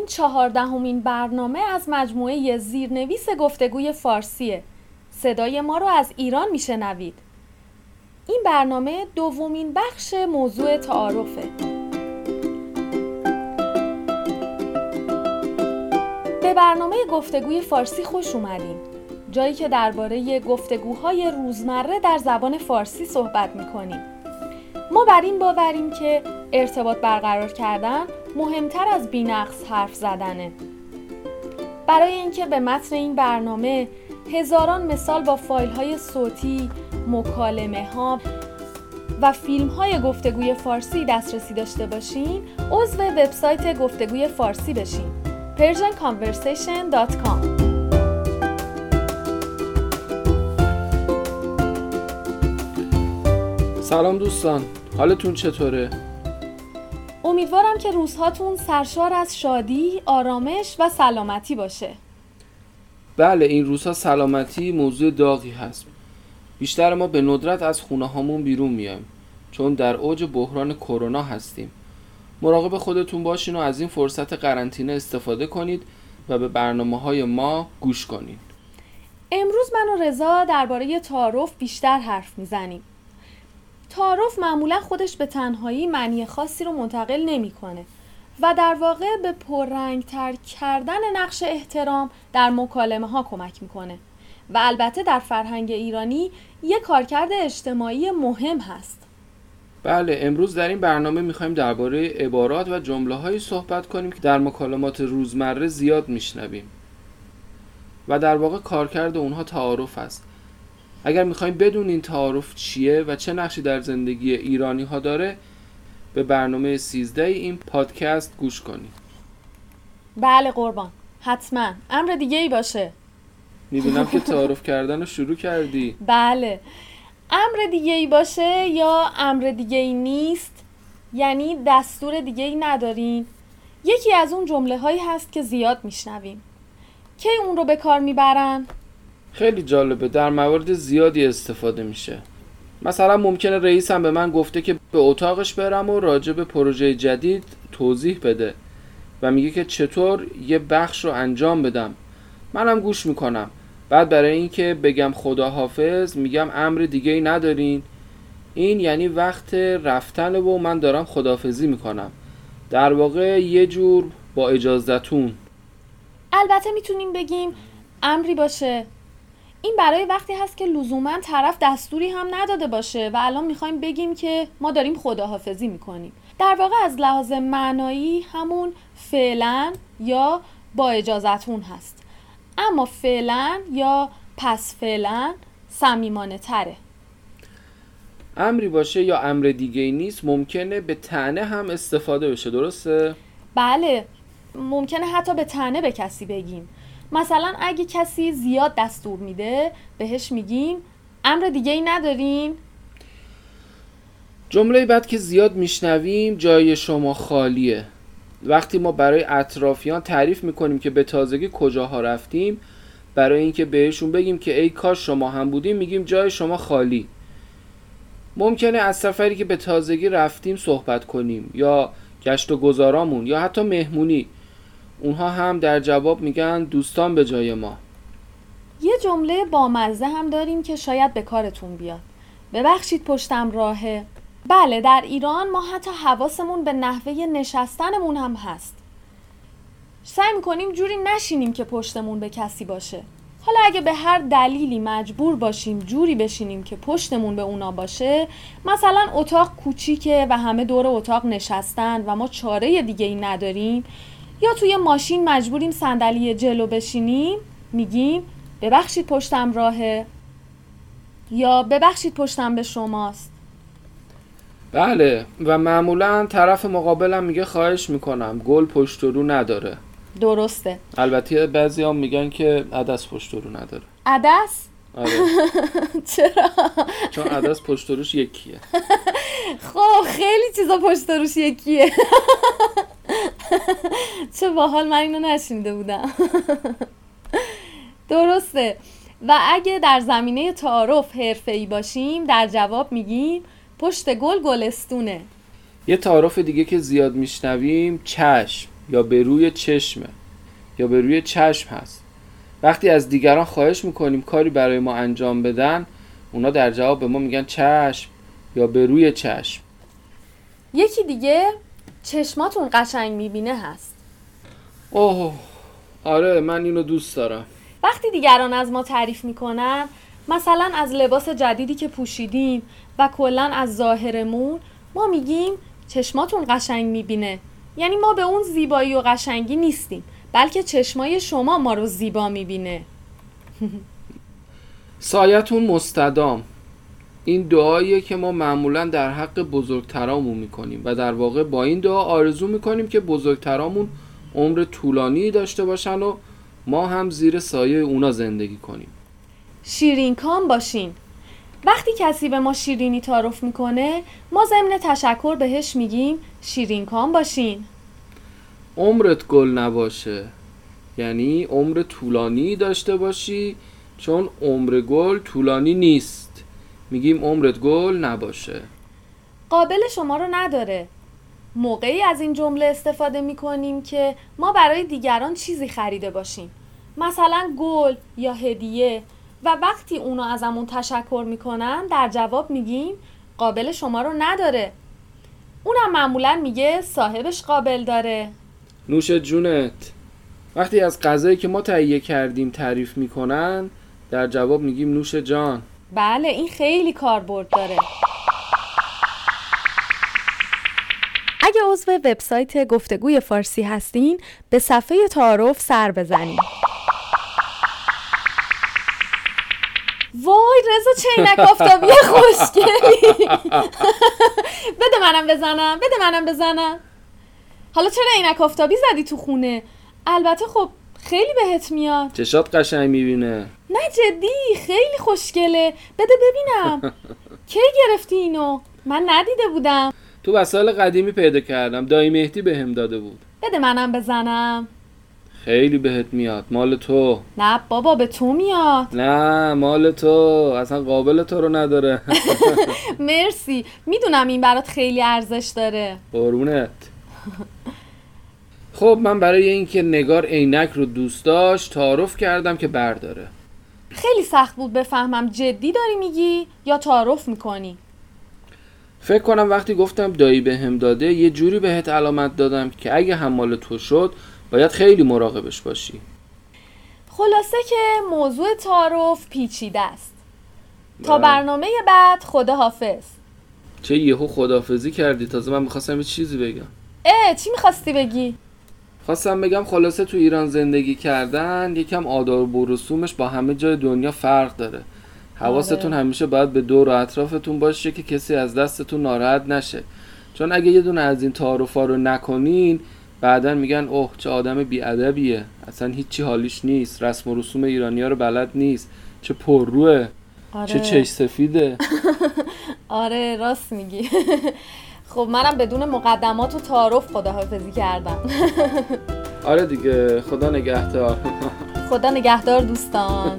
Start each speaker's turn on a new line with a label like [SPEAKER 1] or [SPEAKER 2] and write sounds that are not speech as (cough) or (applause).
[SPEAKER 1] این چهاردهمین برنامه از مجموعه زیرنویس گفتگوی فارسیه. صدای ما رو از ایران میشنوید. این برنامه دومین بخش موضوع تعارفه. به برنامه گفتگوی فارسی خوش اومدین. جایی که درباره گفتگوهای روزمره در زبان فارسی صحبت می‌کنیم. ما بر این باوریم که ارتباط برقرار کردن مهمتر از بینقص حرف زدنه. برای اینکه به متن این برنامه هزاران مثال با فایل های صوتی، مکالمه ها و فیلم های گفتگوی فارسی دسترسی داشته باشین عضو وبسایت گفتگوی فارسی بشین. persianconversation.com
[SPEAKER 2] سلام دوستان حالتون چطوره؟
[SPEAKER 1] امیدوارم که روزهاتون سرشار از شادی، آرامش و سلامتی باشه.
[SPEAKER 2] بله این روزها سلامتی موضوع داغی هست. بیشتر ما به ندرت از خونه هامون بیرون میایم چون در اوج بحران کرونا هستیم. مراقب خودتون باشین و از این فرصت قرنطینه استفاده کنید و به برنامه های ما گوش کنید.
[SPEAKER 1] امروز من و رضا درباره تعارف بیشتر حرف می‌زنیم. تعارف معمولا خودش به تنهایی معنی خاصی رو منتقل نمی‌کنه و در واقع به پررنگ تر کردن نقش احترام در مکالمه ها کمک می‌کنه. و البته در فرهنگ ایرانی یک کارکرد اجتماعی مهم هست.
[SPEAKER 2] بله امروز در این برنامه می‌خوایم درباره عبارات و جمله هایی صحبت کنیم که در مکالمات روزمره زیاد میشنویم. و در واقع کارکرد اونها تعارف است. اگر می‌خوایم بدونین تعارف چیه و چه نقشی در زندگی ایرانی ها داره به برنامه 13 این پادکست گوش کنید
[SPEAKER 1] بله قربان. حتما. امر دیگه ای باشه.
[SPEAKER 2] می‌بینم که (laughs) تعارف کردن رو شروع کردی.
[SPEAKER 1] بله. امر دیگه ای باشه یا امر دیگه ای نیست یعنی دستور دیگه ای ندارین. یکی از اون جمله هایی هست که زیاد میشنویم. کی اون رو به کار می‌برن؟
[SPEAKER 2] خیلی جالبه. در موارد زیادی استفاده میشه. مثلا ممکنه رئیسم به من گفته که به اتاقش برم و راجع به پروژه جدید توضیح بده و میگه که چطور یه بخش رو انجام بدم. منم گوش می‌کنم. بعد برای اینکه بگم خداحافظ میگم امر دیگه ای ندارین. این یعنی وقت رفتن و من دارم خداحافظی می‌کنم. در واقع یه جور با اجازتون.
[SPEAKER 1] البته می‌تونیم بگیم امری باشه. این برای وقتی هست که لزوما طرف دستوری هم نداده باشه و الان می‌خوایم بگیم که ما داریم خداحافظی می‌کنیم. در واقع از لحاظ معنایی همون فعلا یا با اجازتون هست. اما فعلا یا پس فعلا صمیمانه تره
[SPEAKER 2] امری باشه یا امر دیگه ای نیست ممکنه به تنه هم استفاده بشه درسته؟
[SPEAKER 1] بله ممکنه حتی به تنه به کسی بگیم. مثلا اگه کسی زیاد دستور میده بهش میگیم امر دیگه ای ندارین
[SPEAKER 2] جمله بعد که زیاد میشنویم جای شما خالیه. وقتی ما برای اطرافیان تعریف می‌کنیم که به تازگی کجاها رفتیم برای اینکه بهشون بگیم که ای کاش شما هم بودیم میگیم جای شما خالی. ممکنه از سفری که به تازگی رفتیم صحبت کنیم یا گشت و گذارامون یا حتی مهمونی. اونها هم در جواب میگن دوستان به جای ما.
[SPEAKER 1] یه جمله بامزه هم داریم که شاید به کارتون بیاد. ببخشید پشتم راهه. بله در ایران ما حتی حواسمون به نحوه نشستنمون هم هست. سعی می‌کنیم جوری نشینیم که پشتمون به کسی باشه. حالا اگه به هر دلیلی مجبور باشیم جوری بشینیم که پشتمون به اونا باشه مثلا اتاق کوچیکه و همه دور اتاق نشستن و ما چاره دیگه ای نداریم یا توی ماشین مجبوریم صندلی جلو بشینیم میگیم ببخشید پشتم راهه. یا ببخشید پشتم به شماست.
[SPEAKER 2] بله و معمولا طرف مقابلم میگه خواهش می‌کنم گل پشت رو نداره.
[SPEAKER 1] درسته.
[SPEAKER 2] البته بعضی هم میگن که عدس پشت رو نداره.
[SPEAKER 1] عدس؟
[SPEAKER 2] آره. (laughs)
[SPEAKER 1] چرا؟
[SPEAKER 2] چون عدس پشت روش یکیه. (laughs)
[SPEAKER 1] خب خیلی چیزا پشت روش یکیه. (laughs) (laughs) چه باحال من اینو نشنیده بودم. (laughs) درسته. و اگه در زمینه تعارف حرفه‌ای باشیم در جواب میگیم پشت گل گلستونه.
[SPEAKER 2] یه تعارف دیگه که زیاد میشنویم چشم یا به روی چشمه یا به روی چشم هست. وقتی از دیگران خواهش می‌کنیم کاری برای ما انجام بدن اونا در جواب به ما میگن چشم یا به روی چشم.
[SPEAKER 1] یکی دیگه چشماتون قشنگ می‌بینه هست.
[SPEAKER 2] اوه. آره من اینو دوست دارم.
[SPEAKER 1] وقتی دیگران از ما تعریف می‌کنن مثلا از لباس جدیدی که پوشیدیم و کلا از ظاهرمون ما میگیم چشماتون قشنگ می‌بینه. یعنی ما به اون زیبایی و قشنگی نیستیم بلکه چشمای شما ما رو زیبا می‌بینه. (laughs)
[SPEAKER 2] سایتون مستدام. این دعاییه که ما معمولا در حق بزرگترامون می‌کنیم و در واقع با این دعا آرزو می‌کنیم که بزرگترامون عمر طولانی داشته باشن و ما هم زیر سایه اونا زندگی کنیم.
[SPEAKER 1] شیرین کام باشین. وقتی کسی به ما شیرینی تعارف می‌کنه ما ضمن تشکر بهش میگیم شیرین کام باشین.
[SPEAKER 2] عمرت گل نباشه. یعنی عمر طولانی داشته باشی چون عمر گل طولانی نیست. میگیم عمرت گل نباشه.
[SPEAKER 1] قابل شما رو نداره. موقعی از این جمله استفاده می کنیم که ما برای دیگران چیزی خریده باشیم. مثلا گل یا هدیه. و وقتی اونا ازمون تشکر می‌کنن در جواب میگیم قابل شما رو نداره. اونم معمولا میگه صاحبش قابل داره.
[SPEAKER 2] نوش جونت وقتی از غذایی که ما تهیه کردیم تعریف می‌کنن در جواب میگیم نوش جان.
[SPEAKER 1] بله این خیلی کاربرد داره. اگه عضو وبسایت گفتگوی فارسی هستین به صفحه تعارف سر بزنین. وای رضا چه اینک آفتابی خوشگلی. (laughs) بده منم بزنم بده منم بزنم. حالا چرا اینک آفتابی زدی تو خونه؟ البته خب خیلی بهت میاد.
[SPEAKER 2] چشات قشنگ می‌بینه.
[SPEAKER 1] نه جدی خیلی خوشگله. بده ببینم. (laughs) کی گرفتی اینو؟ من ندیده بودم.
[SPEAKER 2] تو وسایل قدیمی پیدا کردم. دایی مهدی بهم داده بود.
[SPEAKER 1] بده منم بزنم.
[SPEAKER 2] خیلی بهت میاد. مال تو.
[SPEAKER 1] نه بابا به تو میاد.
[SPEAKER 2] نه مال تو. اصلا قابل تو رو نداره. (laughs)
[SPEAKER 1] مرسی. می‌دونم این برات خیلی ارزش داره.
[SPEAKER 2] قربونت. خب من برای اینکه نگار عینک رو دوست داشت تعارف کردم که برداره.
[SPEAKER 1] خیلی سخت بود بفهمم. جدی داری میگی یا تعارف می‌کنی؟
[SPEAKER 2] فکر کنم وقتی گفتم دایی به هم داده یه جوری بهت علامت دادم که اگه هم مال تو شد باید خیلی مراقبش باشی.
[SPEAKER 1] خلاصه که موضوع تعارف پیچیده است. تا
[SPEAKER 2] بله.
[SPEAKER 1] برنامه بعد خدا حافظ
[SPEAKER 2] چه یهو خدافزی کردی؟ تازه من می‌خواستم یه چیزی بگم.
[SPEAKER 1] اه چی می‌خواستی بگی؟
[SPEAKER 2] خواستم بگم خلاصه تو ایران زندگی کردن یکم آداب و رسومش با همه جای دنیا فرق داره. حواستون
[SPEAKER 1] آره.
[SPEAKER 2] همیشه باید به دور و اطرافتون باشه که کسی از دستتون ناراحت نشه. چون اگه یه دونه از این تعارفا رو نکنین بعدا میگن اوه چه آدم بیادبیه. اصلا هیچی حالیش نیست. رسم و رسوم ایرانیا رو بلد نیست. چه پرروه.
[SPEAKER 1] آره.
[SPEAKER 2] چه چش سفیده. (laughs)
[SPEAKER 1] آره راست میگی. (laughs) خب منم بدون مقدمات و تعارف خداحافظی کردم. (laughs)
[SPEAKER 2] آره دیگه خدا نگهدار.
[SPEAKER 1] خدا نگهدار دوستان.